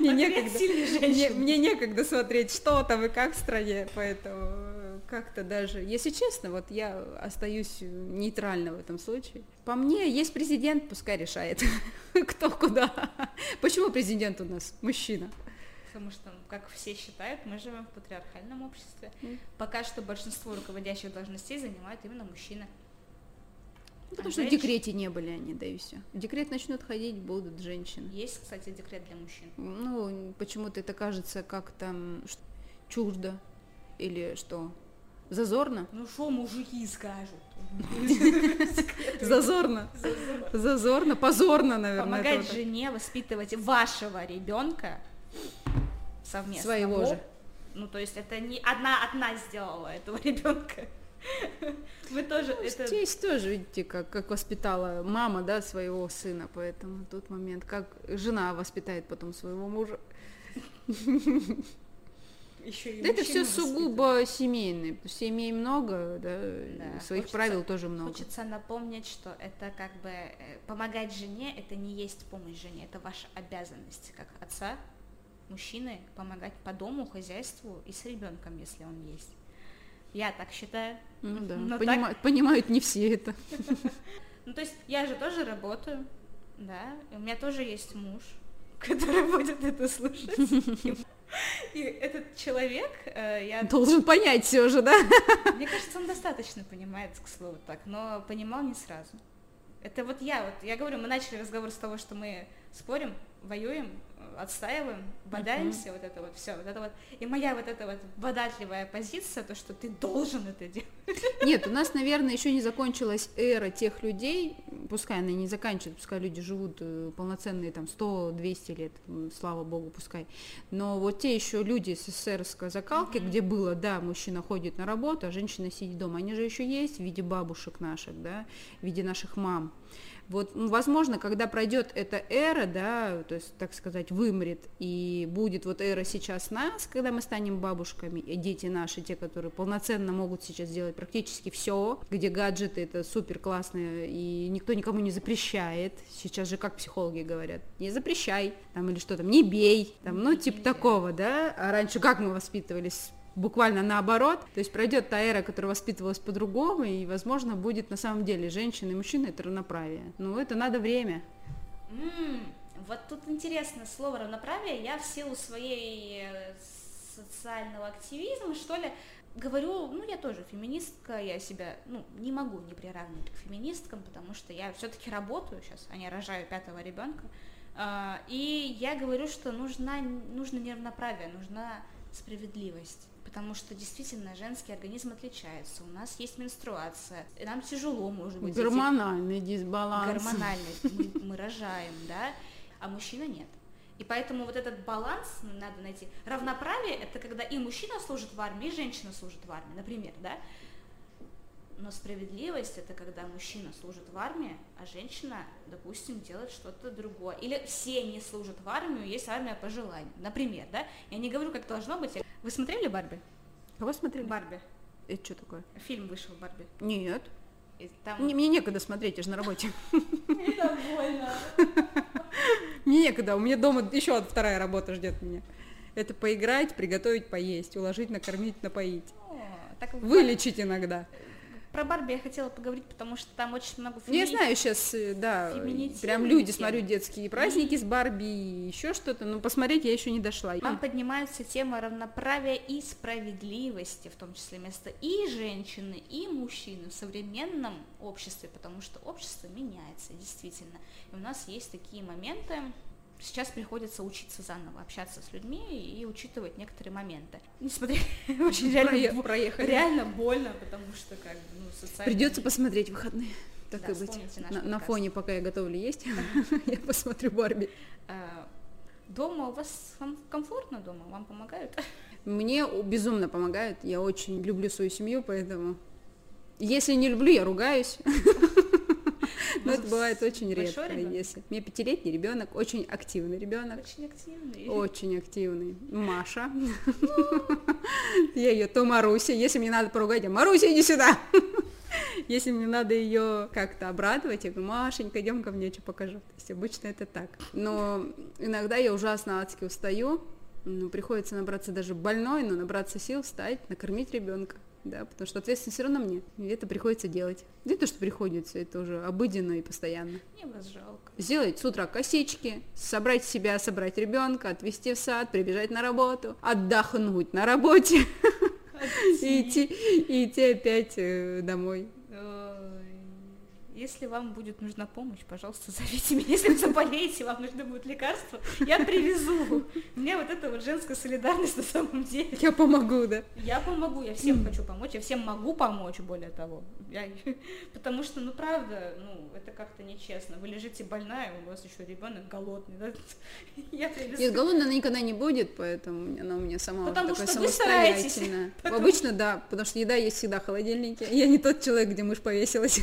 Мне некогда, мне, мне некогда смотреть, что там и как в стране, поэтому как-то даже, если честно, вот я остаюсь нейтрально в этом случае. По мне, есть президент, пускай решает, кто куда. Почему президент у нас мужчина? Потому что, как все считают, мы живем в патриархальном обществе. Mm. Пока что большинство руководящих должностей занимают именно мужчины. Ну, потому а что женщин... в декрете не были они, да и все. В декрет начнут ходить, будут женщины. Есть, кстати, декрет для мужчин. Ну, почему-то это кажется как-то чуждо. Или что? Зазорно? Ну что мужики скажут? Зазорно. Зазорно. Позорно, наверное. Помогать жене воспитывать вашего ребенка совместно. Своего же. Ну, то есть это не одна одна сделала этого ребенка. Вы тоже ну, это... Здесь тоже, видите, как, как воспитала мама, да, своего сына, поэтому тот момент, как жена воспитает потом своего мужа еще и да это все сугубо семейное, потому что семей много, да, да своих хочется, правил тоже много. Хочется напомнить, что это как бы э, помогать жене, это не есть помощь жене, это ваша обязанность как отца, мужчины, помогать по дому, хозяйству и с ребенком, если он есть. Я так считаю. Ну да, Но Понима- так... понимают не все это. Ну то есть я же тоже работаю, да, у меня тоже есть муж, который будет это слушать. И этот человек, э, я... Должен понять все же, да? Мне кажется, он достаточно понимает, к слову так, но понимал не сразу. Это вот я, вот я говорю, мы начали разговор с того, что мы спорим, воюем, отстаиваем, бодаемся, uh-huh. вот это вот все, вот это вот. И моя вот эта вот бодатливая позиция, то, что ты должен это делать. Нет, у нас, наверное, еще не закончилась эра тех людей, пускай она не заканчивается, пускай люди живут э, полноценные там 100-200 лет, слава богу, пускай. Но вот те еще люди с СССРской закалки, uh-huh. где было, да, мужчина ходит на работу, а женщина сидит дома, они же еще есть в виде бабушек наших, да, в виде наших мам. Вот, возможно, когда пройдет эта эра, да, то есть, так сказать, вымрет, и будет вот эра сейчас нас, когда мы станем бабушками, и дети наши, те, которые полноценно могут сейчас делать практически все, где гаджеты это супер классно, и никто никому не запрещает. Сейчас же, как психологи говорят, не запрещай, там, или что там, не бей, там, ну, типа такого, да, а раньше как мы воспитывались? буквально наоборот. То есть пройдет та эра, которая воспитывалась по-другому, и, возможно, будет на самом деле женщина и мужчина это равноправие. Ну, это надо время. Mm, вот тут интересно слово равноправие. Я в силу своей э, социального активизма, что ли, говорю, ну, я тоже феминистка, я себя, ну, не могу не приравнивать к феминисткам, потому что я все-таки работаю сейчас, а не рожаю пятого ребенка. А, и я говорю, что нужна, нужно неравноправие, нужна справедливость потому что действительно женский организм отличается. У нас есть менструация, и нам тяжело, может быть. Гормональный эти... дисбаланс. Гормональный, мы, мы рожаем, да, а мужчина нет. И поэтому вот этот баланс надо найти. Равноправие – это когда и мужчина служит в армии, и женщина служит в армии, например, да. Но справедливость это когда мужчина служит в армии, а женщина, допустим, делает что-то другое. Или все не служат в армию, есть армия по желанию. Например, да? Я не говорю, как должно быть. Вы смотрели Барби? Кого смотрели? Барби. Это что такое? Фильм вышел Барби. Нет. Там... Мне, мне некогда смотреть, я же на работе. Это больно. Мне некогда, у меня дома еще вторая работа ждет меня. Это поиграть, приготовить, поесть, уложить, накормить, напоить. О, так в Вылечить иногда. Про Барби я хотела поговорить, потому что там очень много Ну, Я фемини- знаю сейчас, э, да, прям люди, темы. смотрю, детские праздники с Барби, и еще что-то, но посмотреть я еще не дошла. Там поднимается тема равноправия и справедливости, в том числе место и женщины, и мужчины в современном обществе, потому что общество меняется, действительно. И у нас есть такие моменты, сейчас приходится учиться заново, общаться с людьми и учитывать некоторые моменты. Несмотря очень реально, проехали. реально больно, потому что как бы, ну, социально... Придется посмотреть выходные. Так Да, и быть. На, на фоне, пока я готовлю есть, я посмотрю Барби. А, Дома у вас ком- комфортно дома? Вам помогают? Мне безумно помогают. Я очень люблю свою семью, поэтому если не люблю, я ругаюсь. Но это бывает очень редко. ребенок? Если у меня пятилетний ребенок, очень активный ребенок. Очень активный. Очень активный. Маша. Я ее то Маруся. Если мне надо поругать, я Маруся, иди сюда. Если мне надо ее как-то обрадовать, я говорю, Машенька, идем ко мне, что покажу. То есть обычно это так. Но иногда я ужасно адски устаю, ну, приходится набраться даже больной, но набраться сил, встать, накормить ребенка. Да, потому что ответственность все равно мне. И это приходится делать. Не то, что приходится, это уже обыденно и постоянно. Мне вас жалко. Сделать с утра косички, собрать себя, собрать ребенка, отвезти в сад, прибежать на работу, отдохнуть на работе и идти, и идти опять э, домой. Если вам будет нужна помощь, пожалуйста, зовите меня. Если вы заболеете, вам нужны будут лекарства, я привезу. У меня вот эта вот женская солидарность на самом деле. Я помогу, да. Я помогу, я всем хочу помочь, я всем могу помочь, более того. Я- Потому что, ну правда, ну это как-то нечестно. Вы лежите больная, у вас еще ребенок голодный, да? Я привезу. Нет, голодной она никогда не будет, поэтому она у меня сама Потому такая что самостоятельная. Потому- Обычно да, потому что еда есть всегда в холодильнике. Я не тот человек, где мышь повесилась.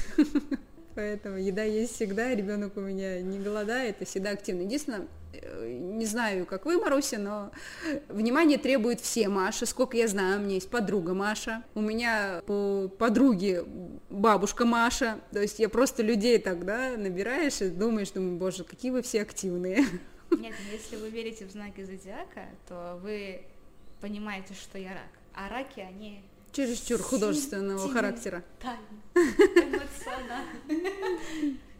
Поэтому еда есть всегда, ребенок у меня не голодает и всегда активный. Единственное, э, не знаю, как вы, Маруся, но внимание требует все Маши. Сколько я знаю, у меня есть подруга Маша, у меня по подруге бабушка Маша. То есть я просто людей тогда набираешь и думаешь, думаю, боже, какие вы все активные. Нет, если вы верите в знаки зодиака, то вы понимаете, что я рак. А раки, они Чересчур художественного характера.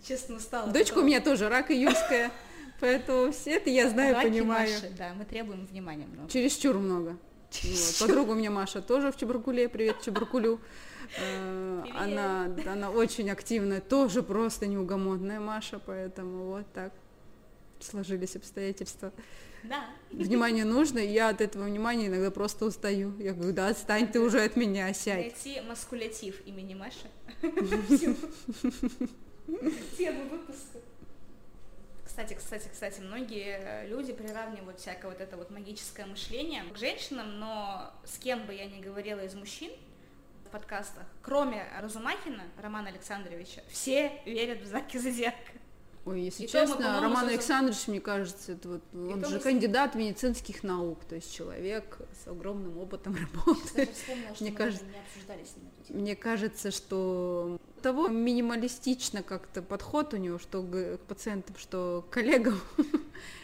Честно, устала. Дочка у меня тоже рак июльская, поэтому все это я знаю, понимаю. да, мы требуем внимания много. Чересчур много. Подруга у меня Маша тоже в Чебаркуле, привет Чебаркулю. Э, Привет. Она, она очень активная, тоже просто неугомонная Маша, поэтому вот так сложились обстоятельства. Да. Внимание нужно, и я от этого внимания иногда просто устаю. Я говорю, да отстань ты уже от меня, сядь. Найти маскулятив имени Маши. Тему выпуска. Кстати, кстати, кстати, многие люди приравнивают всякое вот это вот магическое мышление к женщинам, но с кем бы я ни говорила из мужчин в подкастах, кроме Разумахина, Романа Александровича, все верят в знаки зодиака. Ой, если И то мы, честно, по-моему, Роман Александрович, мне кажется, это вот, он то же мы кандидат медицинских наук, то есть человек с огромным опытом работы. Мне кажется-. Мне кажется, что того минималистично как-то подход у него, что к пациентам, что к коллегам.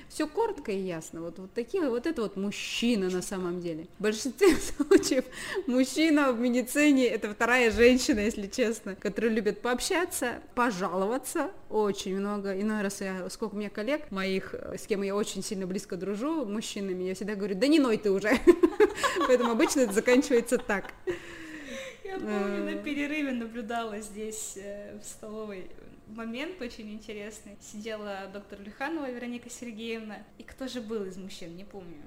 Все коротко и ясно. Вот, вот такие, вот это вот мужчина на самом деле. В большинстве случаев мужчина в медицине это вторая женщина, если честно, которая любит пообщаться, пожаловаться очень много. Иной раз я, сколько у меня коллег моих, э, с кем я очень сильно близко дружу, мужчинами, я всегда говорю, да не ной ты уже. Поэтому обычно это заканчивается так. Я помню, на перерыве наблюдала здесь э, в столовой момент очень интересный. Сидела доктор Люханова Вероника Сергеевна. И кто же был из мужчин, не помню.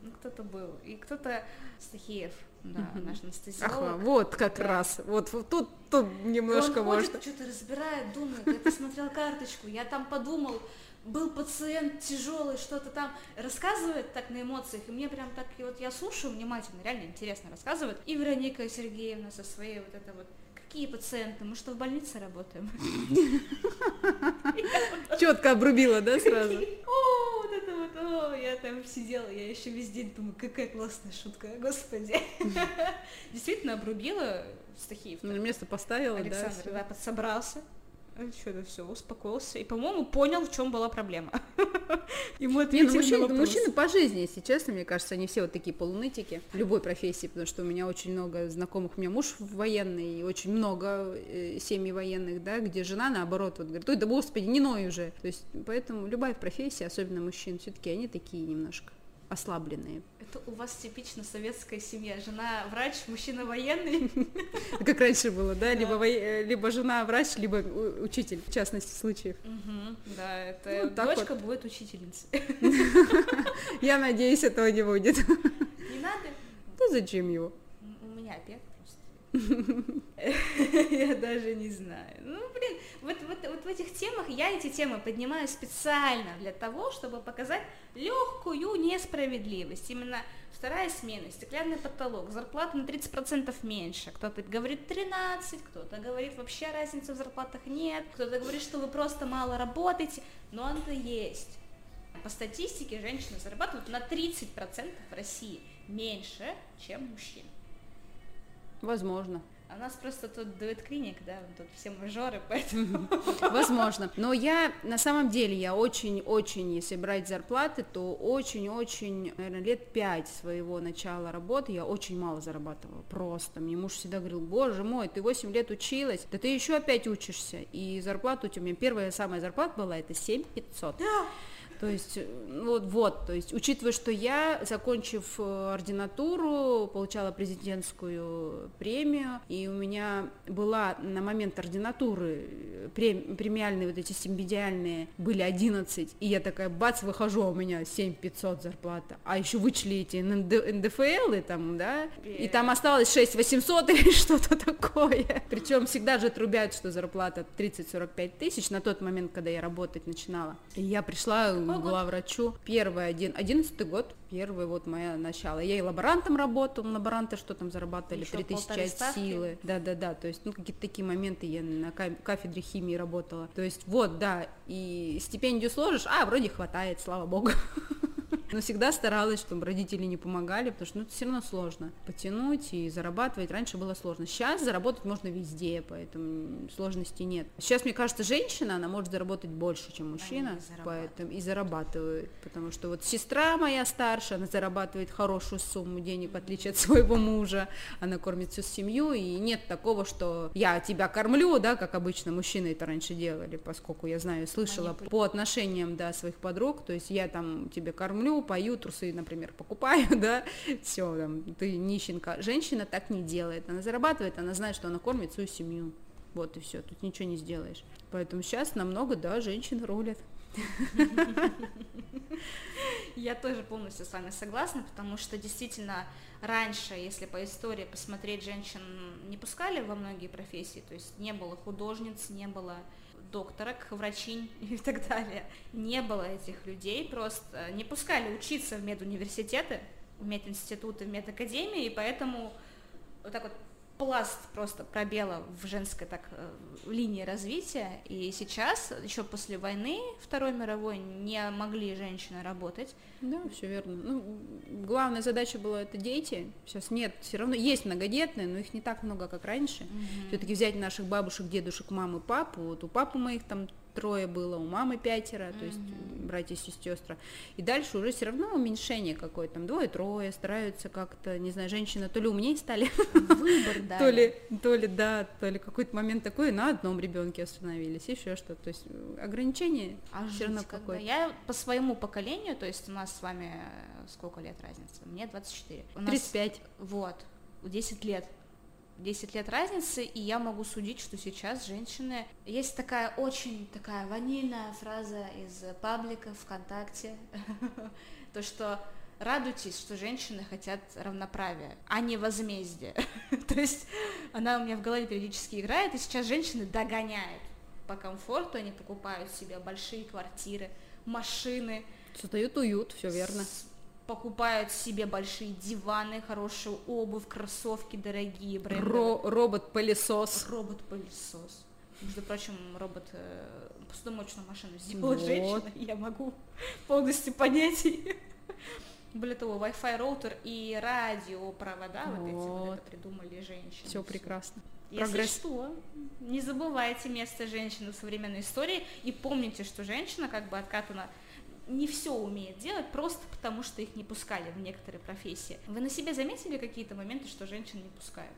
Ну, кто-то был. И кто-то Стахеев, да, Мгм. наш анестезиолог. Ага, вот как Да. раз. Вот, вот тут, тут немножко и он ходит, можно. что-то разбирает, думает, я посмотрел карточку, я там подумал, был пациент тяжелый, что-то там рассказывает так на эмоциях, и мне прям так, и вот я слушаю внимательно, реально интересно рассказывает. И Вероника Сергеевна со своей вот этой вот какие пациенты? Мы что, в больнице работаем? Четко обрубила, да, сразу? О, вот это вот, о, я там сидела, я еще весь день думаю, какая классная шутка, господи. Действительно обрубила Стахиев. На место поставила, да. Александр, да, подсобрался. Что-то все, успокоился. И, по-моему, понял, в чем была проблема. Ему ну ответили на мужчины, вопрос. мужчины по жизни, если честно, мне кажется, они все вот такие полунытики в любой профессии, потому что у меня очень много знакомых, у меня муж военный, и очень много э, семей военных, да, где жена наоборот вот говорит, ой, да господи, не ной уже. То есть, поэтому любая профессия, особенно мужчин, все-таки они такие немножко ослабленные. Это у вас типично советская семья. Жена врач, мужчина военный. Как раньше было, да, либо, э, либо жена врач, либо у- учитель, в частности случаев. Да, это Ну, дочка будет учительницей. Я надеюсь, этого не будет. Не надо? Ну зачем его? У меня опять просто. Я даже не знаю. Ну, блин, вот, вот, вот в этих темах я эти темы поднимаю специально для того, чтобы показать легкую несправедливость. Именно вторая смена, стеклянный потолок, зарплата на 30% меньше. Кто-то говорит 13, кто-то говорит вообще разницы в зарплатах нет, кто-то говорит, что вы просто мало работаете, но он-то есть. По статистике женщины зарабатывают на 30% в России меньше, чем мужчины. Возможно. А у нас просто тут дует клиник, да, тут все мажоры, поэтому... Возможно. Но я, на самом деле, я очень-очень, если брать зарплаты, то очень-очень, наверное, лет пять своего начала работы я очень мало зарабатывала. Просто. Мне муж всегда говорил, боже мой, ты 8 лет училась, да ты еще опять учишься. И зарплата у тебя, первая самая зарплата была, это 7 500. То есть, э, ну вот, вот, то есть, учитывая, что я, закончив э, ординатуру, получала президентскую премию, и у меня была на момент ординатуры э, прем- премиальные вот эти симбидиальные были 11, и я такая, бац, выхожу, а у меня 7 500 зарплата, а еще вычли эти НД- НДФЛы там, да, и там осталось 6 800 или что-то такое. Причем всегда же трубят, что зарплата 30-45 тысяч на тот момент, когда я работать начинала. И я пришла к год? главврачу, первый один, одиннадцатый год, первый вот мое начало. Я и лаборантом работала, лаборанты что там зарабатывали, Ещё 3000 полторы от ставки? силы. Да-да-да, то есть, ну, какие-то такие моменты я на ка- кафедре химии работала. То есть, вот, да, и стипендию сложишь, а, вроде хватает, слава богу. Но всегда старалась, чтобы родители не помогали, потому что ну, это все равно сложно потянуть и зарабатывать. Раньше было сложно. Сейчас заработать можно везде, поэтому сложностей нет. Сейчас, мне кажется, женщина, она может заработать больше, чем мужчина, поэтому и зарабатывает. Потому что вот сестра моя старшая, она зарабатывает хорошую сумму денег, в отличие от своего мужа. Она кормит всю семью, и нет такого, что я тебя кормлю, да, как обычно мужчины это раньше делали, поскольку я знаю, слышала по отношениям, да, своих подруг, то есть я там тебе кормлю, пою, трусы, например, покупаю, да, все, там, ты нищенка. Женщина так не делает, она зарабатывает, она знает, что она кормит свою семью, вот и все, тут ничего не сделаешь. Поэтому сейчас намного, да, женщины рулят. Я тоже полностью с вами согласна, потому что действительно раньше, если по истории посмотреть, женщин не пускали во многие профессии, то есть не было художниц, не было докторок, врачинь и так далее. Не было этих людей, просто не пускали учиться в медуниверситеты, в мединституты, в медакадемии, и поэтому вот так вот пласт просто пробела в женской так э, линии развития. И сейчас, еще после войны Второй мировой, не могли женщины работать. Да, все верно. Ну, главная задача была это дети. Сейчас нет, все равно есть многодетные, но их не так много, как раньше. Все-таки взять наших бабушек, дедушек, мамы, папу. Вот у папы моих там трое было, у мамы пятеро, то есть братья и сестры. И дальше уже все равно уменьшение какое-то, там двое-трое стараются как-то, не знаю, женщины то ли умнее стали, Выбор, да. то ли, то ли, да, то ли какой-то момент такой, на одном ребенке остановились, еще что-то. То есть э, ограничение А все равно какое-то. Я по своему поколению, то есть у нас с вами э, сколько лет разница? Мне 24. У нас 35. Вот, 10 лет. 10 лет разницы, и я могу судить, что сейчас женщины... Есть такая очень такая ванильная фраза из паблика ВКонтакте, то, что радуйтесь, что женщины хотят равноправия, а не возмездия. То есть она у меня в голове периодически играет, и сейчас женщины догоняют по комфорту, они покупают себе большие квартиры, машины, Создают уют, все верно. Покупают себе большие диваны, хорошую обувь, кроссовки дорогие, бренды. Ро- робот-пылесос. Робот-пылесос. Между прочим, робот э, посудомоечную машину сделала Вот. женщина, я могу полностью понять ее. Более того, Wi-Fi роутер и радиопровода вот эти вот Вот. это придумали женщины. Все прекрасно. Если Прогресс. что, не забывайте место женщины в современной истории и помните, что женщина как бы откатана не все умеет делать просто потому, что их не пускали в некоторые профессии. Вы на себе заметили какие-то моменты, что женщин не пускают?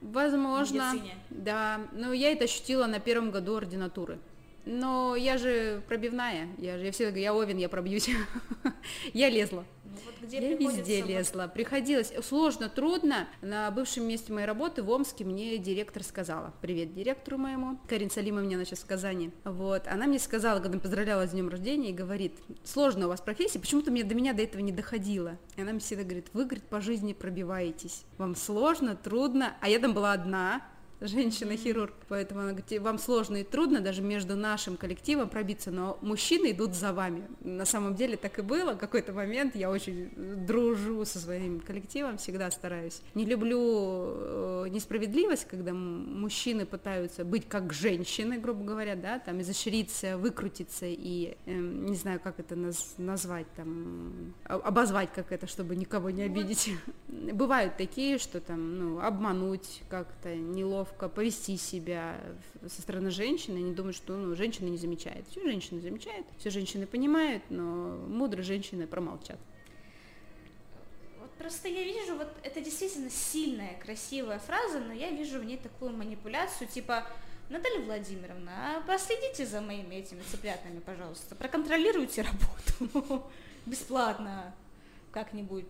В Возможно. медицине. Да, но я это ощутила на первом году ординатуры. Но я же пробивная, я же, я всегда говорю, я овен, я пробьюсь. Я лезла. Ну, вот где я везде лезла. Приходилось. Сложно, трудно. На бывшем месте моей работы в Омске мне директор сказала. Привет директору моему. Карин Салимовне, она сейчас в Казани. Вот. Она мне сказала, когда поздравляла с днем рождения, и говорит, сложно у вас профессия, почему-то мне до меня до этого не доходило. И она мне всегда говорит, вы, говорит, по жизни пробиваетесь. Вам сложно, трудно. А я там была одна, женщина-хирург, поэтому она говорит, вам сложно и трудно даже между нашим коллективом пробиться, но мужчины идут за вами. На самом деле так и было, в какой-то момент я очень дружу со своим коллективом, всегда стараюсь. Не люблю э, несправедливость, когда мужчины пытаются быть как женщины, грубо говоря, да, там изощриться, выкрутиться и, эм, не знаю, как это наз- назвать, там, обозвать как это, чтобы никого не обидеть. Бывают такие, что там, ну, обмануть как-то неловко, повести себя со стороны женщины, они думают, что ну, женщина не замечает. Все женщины замечают, все женщины понимают, но мудрые женщины промолчат. Просто я вижу, вот это действительно сильная, красивая фраза, но я вижу в ней такую манипуляцию, типа, Наталья Владимировна, а последите за моими этими цыплятами, пожалуйста, проконтролируйте работу бесплатно как-нибудь,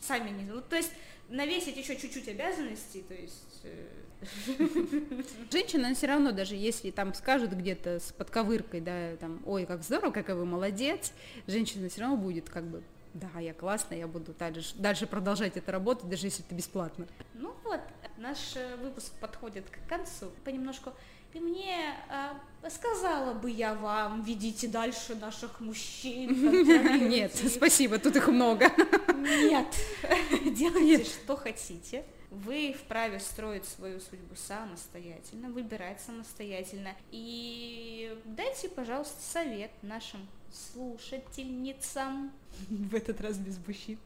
сами не... Ну, то есть навесить еще чуть-чуть обязанностей, то есть... э, Женщина все равно, даже если там скажут где-то с подковыркой, да, там, ой, как здорово, какая вы молодец, женщина все равно будет как бы, да, я классная, я буду дальше, дальше продолжать это работать, даже если это бесплатно. Ну вот, наш э, выпуск подходит к концу. Понемножку. И мне а, сказала бы я вам, ведите дальше наших мужчин. Нет, их». спасибо, тут их много. Нет. Делайте, что хотите. Вы вправе строить свою судьбу самостоятельно, выбирать самостоятельно. И дайте, пожалуйста, совет нашим слушательницам. В этот раз без мужчин.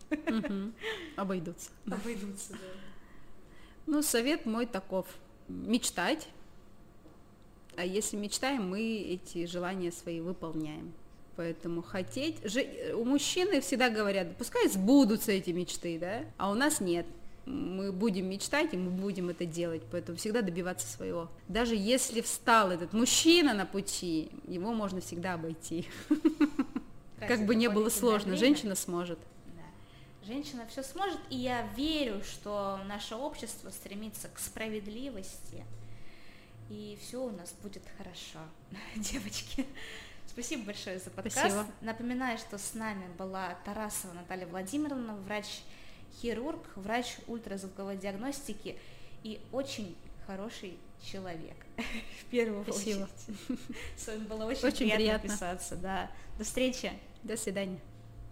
Обойдутся. Обойдутся, да. Ну, совет мой таков. Мечтать. А если мечтаем, мы эти желания свои выполняем. Поэтому хотеть... же- У мужчины всегда говорят, пускай сбудутся эти мечты, да? А у нас нет. Мы будем мечтать, и мы будем это делать. Поэтому всегда добиваться своего. Даже если встал этот мужчина на пути, его можно всегда обойти. Как бы не было сложно, женщина сможет. Женщина все сможет, и я верю, что наше общество стремится к справедливости, и все у нас будет хорошо, девочки. Спасибо большое за подкаст. Спасибо. Напоминаю, что с нами была Тарасова Наталья Владимировна, врач-хирург, врач ультразвуковой диагностики и очень хороший человек. В первую Спасибо. очередь. С вами было очень, Очень приятно приятно. писаться. Да. До встречи. До свидания.